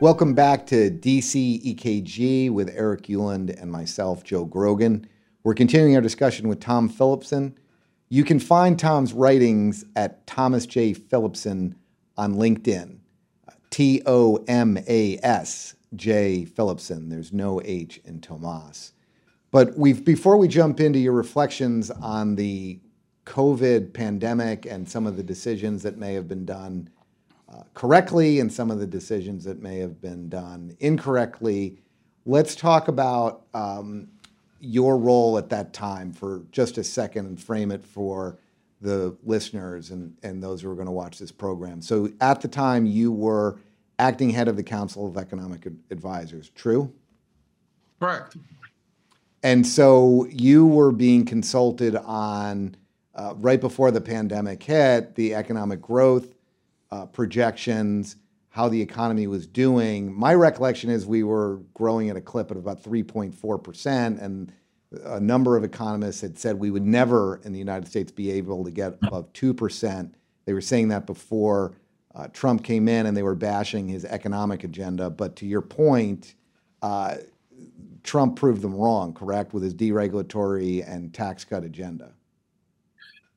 Welcome back to DC EKG with Eric Ueland and myself, Joe Grogan. We're continuing our discussion with Tom Philipson. You can find Tom's writings at Tomas J. Philipson on LinkedIn. T O M A S J. Philipson. There's no H in Tomas. But we've before we jump into your reflections on the COVID pandemic and some of the decisions that may have been done uh, correctly and some of the decisions that may have been done incorrectly. Let's talk about um, your role at that time for just a second and frame it for the listeners and, and those who are going to watch this program. So, at the time, you were acting head of the Council of Economic Advisers, true? Correct. And so you were being consulted on, uh, right before the pandemic hit, the economic growth uh, projections, how the economy was doing. My recollection is we were growing at a clip of about 3.4%, and a number of economists had said we would never in the United States be able to get above 2%. They were saying that before uh, Trump came in and they were bashing his economic agenda. But to your point, uh, Trump proved them wrong, correct, with his deregulatory and tax cut agenda.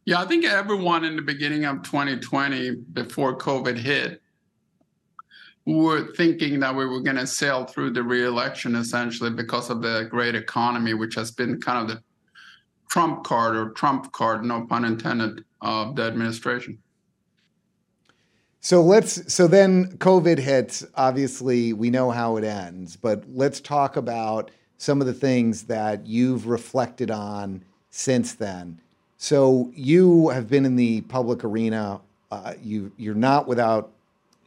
Yeah, I think everyone in the beginning of 2020, before COVID hit, were thinking that we were going to sail through the reelection essentially because of the great economy, which has been kind of the trump card or trump card, no pun intended, of the administration. So let's so then COVID hits. Obviously, we know how it ends, but let's talk about some of the things that you've reflected on since then. So you have been in the public arena. Uh, you you're not without,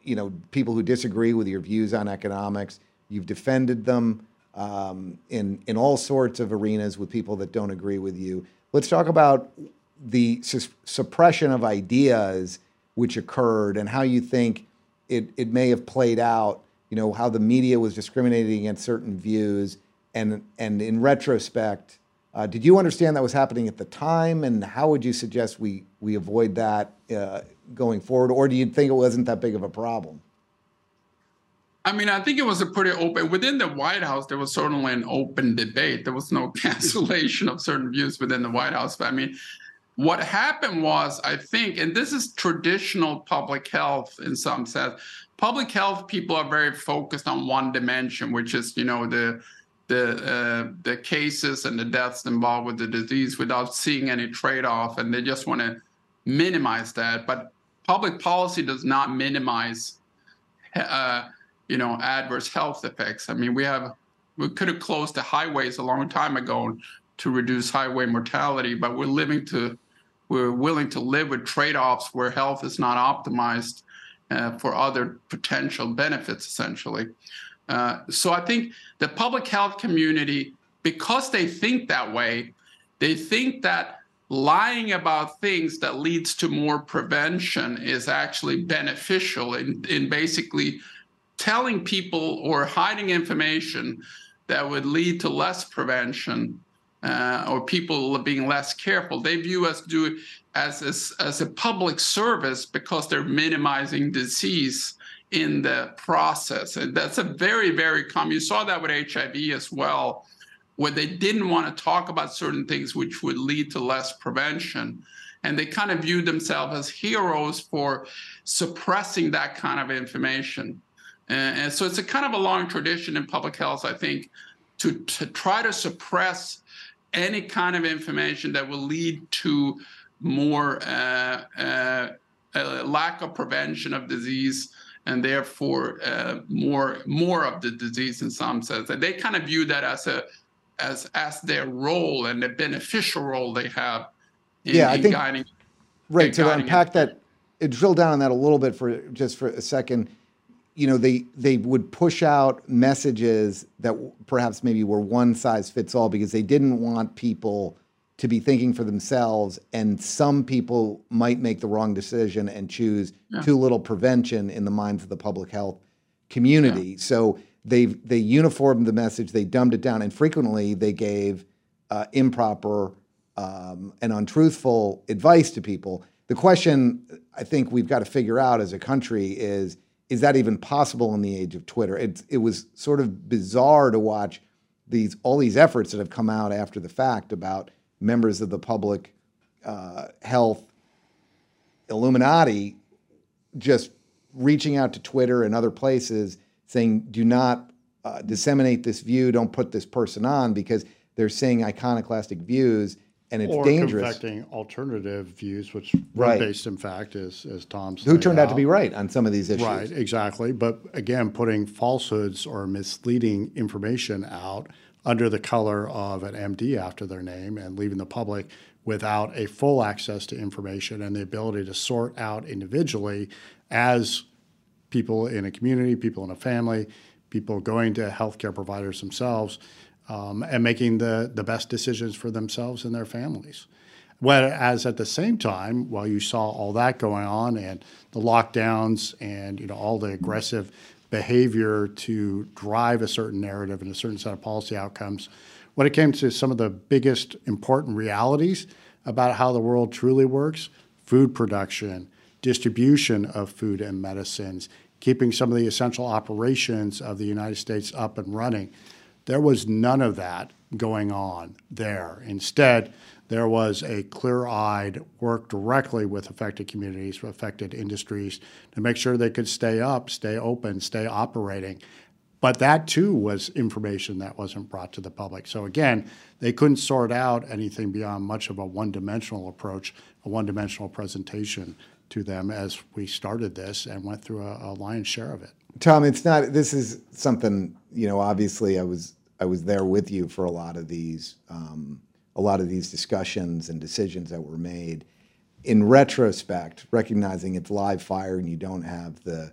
you know, people who disagree with your views on economics. You've defended them um, in in all sorts of arenas with people that don't agree with you. Let's talk about the su- suppression of ideas which occurred and how you think it it may have played out. You know how the media was discriminating against certain views, and and in retrospect uh, did you understand that was happening at the time, and how would you suggest we we avoid that uh, going forward, or do you think it wasn't that big of a problem? I mean, I think it was a pretty open within the White House. There was certainly an open debate. There was no cancellation of certain views within the White House. But I mean, what happened was, I think, and this is traditional public health in some sense. Public health people are very focused on one dimension, which is, you know, the the uh, the cases and the deaths involved with the disease without seeing any trade-off, and they just want to minimize that. But public policy does not minimize, uh, you know, adverse health effects. I mean, we have we could have closed the highways a long time ago to reduce highway mortality, but we're living to we're willing to live with trade-offs where health is not optimized uh, for other potential benefits, essentially. Uh, so I think the public health community, because they think that way, they think that lying about things that leads to more prevention is actually beneficial in, in basically telling people or hiding information that would lead to less prevention uh, or people being less careful. They view us do as, as as a public service because they're minimizing disease in the process. And that's a very, very common. You saw that with HIV as well, where they didn't want to talk about certain things which would lead to less prevention. And they kind of viewed themselves as heroes for suppressing that kind of information. And, so it's a kind of a long tradition in public health, I think, to, to try to suppress any kind of information that will lead to more uh, uh, lack of prevention of disease and therefore uh, more more of the disease in some sense. And they kind of view that as a as as their role and the beneficial role they have. In, yeah, I think guiding, right. To unpack that, drill down on that a little bit for just for a second. You know, they they would push out messages that perhaps maybe were one size fits all because they didn't want people to be thinking for themselves and some people might make the wrong decision and choose yeah. too little prevention in the minds of the public health community yeah. so they they uniformed the message they dumbed it down and frequently they gave uh, improper um, and untruthful advice to people the question i think we've got to figure out as a country is is that even possible in the age of Twitter? It's, it was sort of bizarre to watch these all these efforts that have come out after the fact about members of the public uh, health Illuminati just reaching out to Twitter and other places saying, do not uh, disseminate this view, don't put this person on because they're saying iconoclastic views and it's or dangerous. confecting alternative views, which Right. based in fact, as, as Tom's Who turned out to be right on some of these issues. Right, exactly. But again, putting falsehoods or misleading information out under the color of an MD after their name and leaving the public without a full access to information and the ability to sort out individually as people in a community, people in a family, people going to healthcare providers themselves, um, and making the, the best decisions for themselves and their families. Whereas at the same time, while you saw all that going on and the lockdowns and you know all the aggressive behavior to drive a certain narrative and a certain set of policy outcomes, when it came to some of the biggest important realities about how the world truly works, food production, distribution of food and medicines, keeping some of the essential operations of the United States up and running. There was none of that going on there. Instead, there was a clear eyed work directly with affected communities, affected industries to make sure they could stay up, stay open, stay operating. But that too was information that wasn't brought to the public. So again, they couldn't sort out anything beyond much of a one dimensional approach, a one dimensional presentation to them as we started this and went through a, a lion's share of it. Tom, it's not. This is something you know. Obviously, I was I was there with you for a lot of these um, a lot of these discussions and decisions that were made. In retrospect, recognizing it's live fire and you don't have the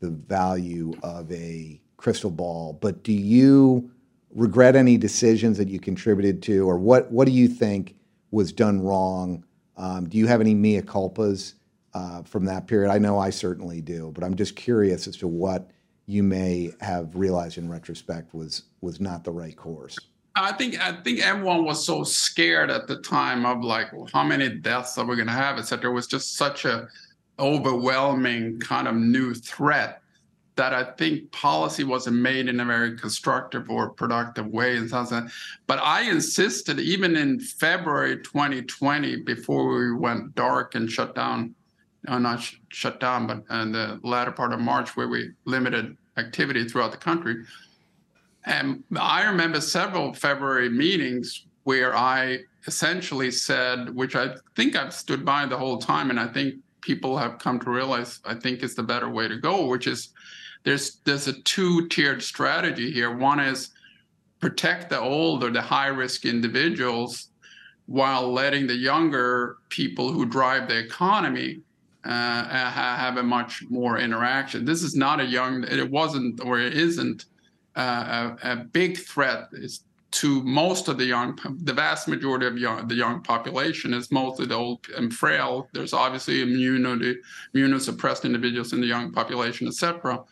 the value of a crystal ball, but do you regret any decisions that you contributed to, or what what do you think was done wrong? Um, do you have any mea culpas? uh, from that period. I know I certainly do, but I'm just curious as to what you may have realized in retrospect was was not the right course. I think I think everyone was so scared at the time of like well, how many deaths are we going to have, etc. It was just such a overwhelming kind of new threat that I think policy wasn't made in a very constructive or productive way and that. But I insisted, even in February 2020, before we went dark and shut down, uh, not sh- shut down, but in the latter part of March, where we limited activity throughout the country. And I remember several February meetings where I essentially said, which I think I've stood by the whole time, and I think people have come to realize I think is the better way to go, which is there's there's a two-tiered strategy here. One is protect the old or the high-risk individuals while letting the younger people who drive the economy uh, have a much more interaction. This is not a young, it wasn't or it isn't a, a big threat is to most of the young, the vast majority of young, the young population is mostly the old and frail. There's obviously immuno, immunosuppressed individuals in the young population, etc.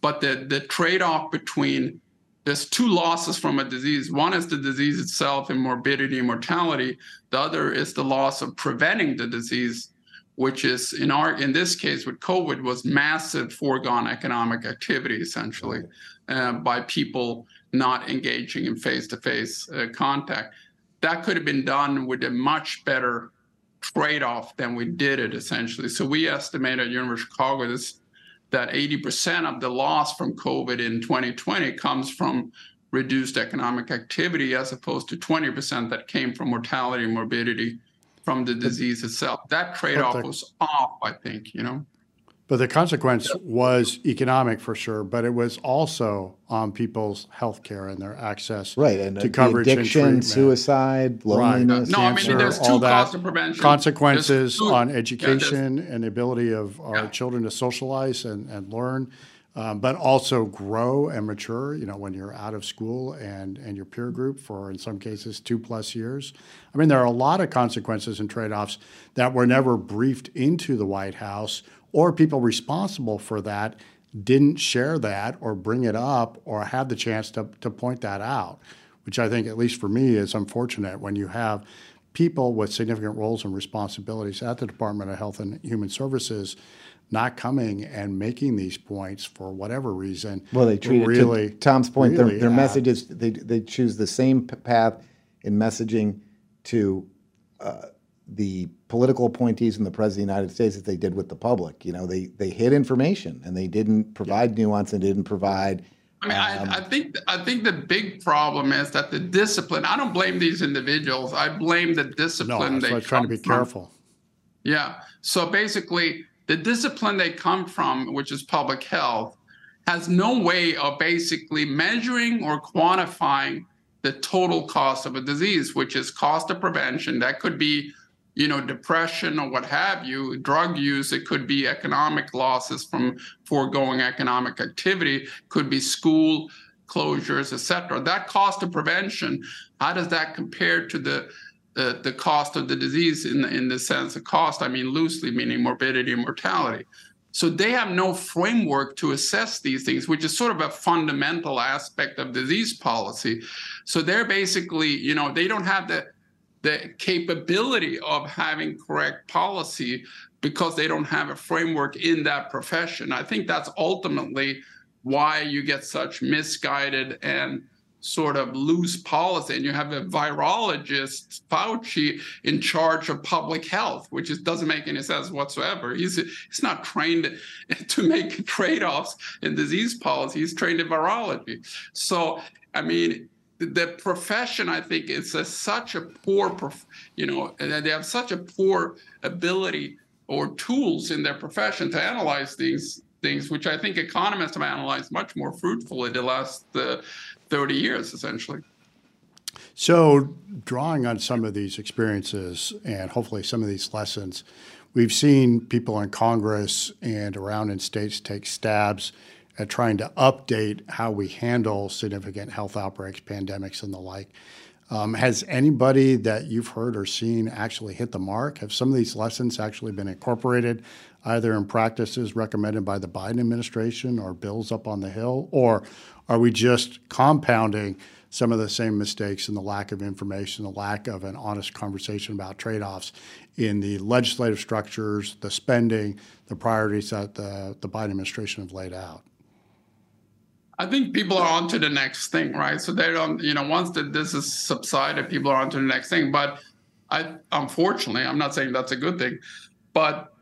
But the, the trade-off between there's two losses from a disease. One is the disease itself in morbidity and mortality. The other is the loss of preventing the disease, which is in our in this case with COVID was massive foregone economic activity essentially uh, by people not engaging in face-to-face uh, contact. That could have been done with a much better trade-off than we did it essentially. So we estimate at University of Chicago this that 80% of the loss from COVID in 2020 comes from reduced economic activity as opposed to 20% that came from mortality and morbidity from the disease itself. That trade-off was off, I think, you know. But the consequence was economic for sure, but it was also on people's health care and their access Right, and to the coverage and addiction, treatment. suicide, Right. loneliness. No, I mean, cancer, there's two all that, costs of prevention. consequences There's two- on yeah, education and the ability of our Yeah. children to socialize and, and learn, um, but also grow and mature. You know, when you're out of school and and your peer group for in some cases two plus years. I mean, there are a lot of consequences and trade offs that were never briefed into the White House or people responsible for that didn't share that or bring it up or have the chance to, to point that out, which I think, at least for me, is unfortunate when you have people with significant roles and responsibilities at the Department of Health and Human Services not coming and making these points for whatever reason. Well, they treat really, it to Tom's point. really their their add- message is they they choose the same path in messaging to uh, the political appointees and the president of the United States as they did with the public. You know, they they hid information and they didn't provide nuance and didn't provide. I mean, Um, I, I think I think the big problem is that the discipline. I don't blame these individuals. I blame the No, discipline that's they why I was trying to be from. careful. Yeah. So basically, the discipline they come from, which is public health, has no way of basically measuring or quantifying the total cost of a disease, which is cost of prevention. That could be, you know, depression or what have you, drug use. It could be economic losses from foregoing economic activity. Could be school closures, et cetera. That cost of prevention, how does that compare to the the, the cost of the disease in the, in the sense of cost, I mean loosely, meaning morbidity and mortality. So they have no framework to assess these things, which is sort of a fundamental aspect of disease policy. So they're basically, you know, they don't have the the capability of having correct policy because they don't have a framework in that profession. I think that's ultimately why you get such misguided and sort of loose policy. And you have a virologist fauci in charge of public health which is, doesn't make any sense whatsoever. He's he's not trained to make trade-offs in disease policy. He's trained in virology. So i mean the profession i think is a, such a poor prof- you know they have such a poor ability or tools in their profession to analyze these things which i think economists have analyzed much more fruitfully the last uh, 30 years essentially. So, drawing on some of these experiences and hopefully some of these lessons, we've seen people in Congress and around in states take stabs at trying to update how we handle significant health outbreaks, pandemics, and the like. Um, has anybody that you've heard or seen actually hit the mark? Have some of these lessons actually been incorporated either in practices recommended by the Biden administration or bills up on the Hill? Or are we just compounding some of the same mistakes and the lack of information, the lack of an honest conversation about trade offs in the legislative structures, the spending, the priorities that the, the Biden administration have laid out? I think people are on to the next thing, right? So they don't, you know, once that this is subsided, people are on to the next thing. But I, unfortunately, I'm not saying that's a good thing, but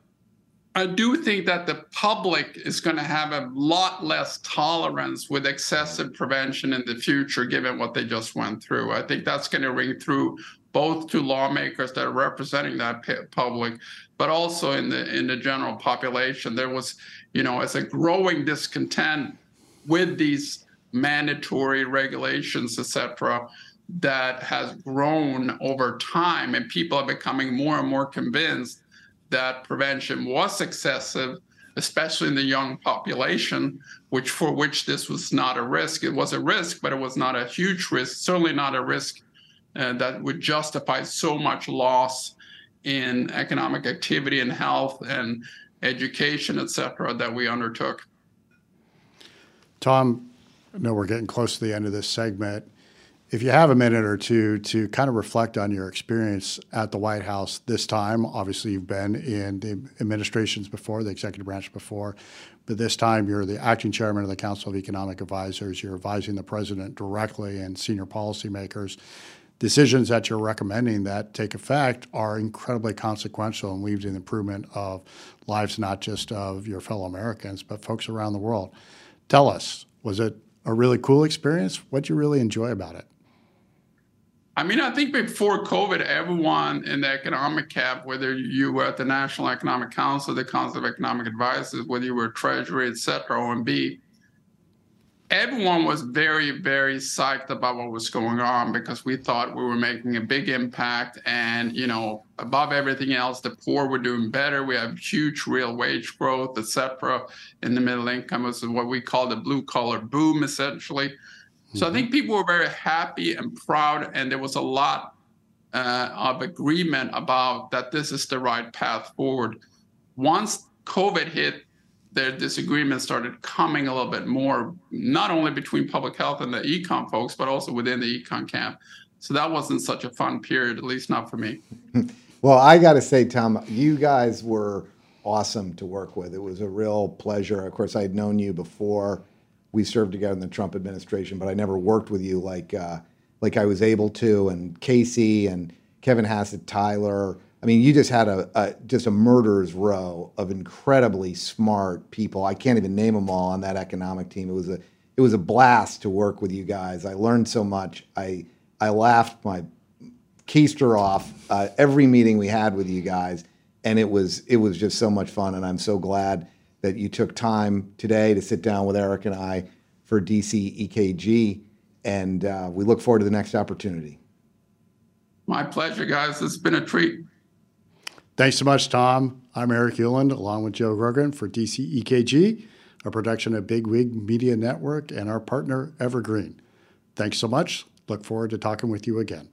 I do think that the public is going to have a lot less tolerance with excessive prevention in the future, given what they just went through. I think that's going to ring through both to lawmakers that are representing that public, but also in the in the general population. There was, you know, as a growing discontent with these mandatory regulations, et cetera, that has grown over time, and people are becoming more and more convinced that prevention was excessive, especially in the young population, which for which this was not a risk. It was a risk, but it was not a huge risk. Certainly not a risk uh, that would justify so much loss in economic activity and health and education, et cetera, that we undertook. Tom, I know we're getting close to the end of this segment. If you have a minute or two to kind of reflect on your experience at the White House this time, obviously you've been in the administrations before, the executive branch before, but this time you're the acting chairman of the Council of Economic Advisers. You're advising the president directly and senior policymakers. Decisions that you're recommending that take effect are incredibly consequential and lead to the improvement of lives, not just of your fellow Americans, but folks around the world. Tell us, was it a really cool experience? What'd you really enjoy about it? I mean, I think before COVID, everyone in the economic cap, whether you were at the National Economic Council, the Council of Economic Advisers, whether you were Treasury, et cetera, OMB, everyone was very, very psyched about what was going on because we thought we were making a big impact. And, you know, above everything else, the poor were doing better. We have huge real wage growth, et cetera, in the middle income. Is what we call the blue collar boom, essentially. So I think people were very happy and proud, and there was a lot uh, of agreement about that this is the right path forward. Once COVID hit, their disagreements started coming a little bit more, not only between public health and the econ folks, but also within the econ camp. So that wasn't such a fun period, at least not for me. well, I got to say, Tom, you guys were awesome to work with. It was a real pleasure. Of course, I had known you before we served together in the Trump administration, but I never worked with you like uh, like I was able to. And Casey and Kevin Hassett, Tyler. I mean, you just had a, a, just a murderer's row of incredibly smart people. I can't even name them all on that economic team. It was a it was a blast to work with you guys. I learned so much. I I laughed my keister off uh, every meeting we had with you guys, and it was it was just so much fun. And I'm so glad that you took time today to sit down with Eric and I for DC EKG, and uh, we look forward to the next opportunity. My pleasure, guys. It's been a treat. Thanks so much, Tom. I'm Eric Ueland, along with Joe Grogan for DC EKG, a production of Big Wig Media Network and our partner, Evergreen. Thanks so much. Look forward to talking with you again.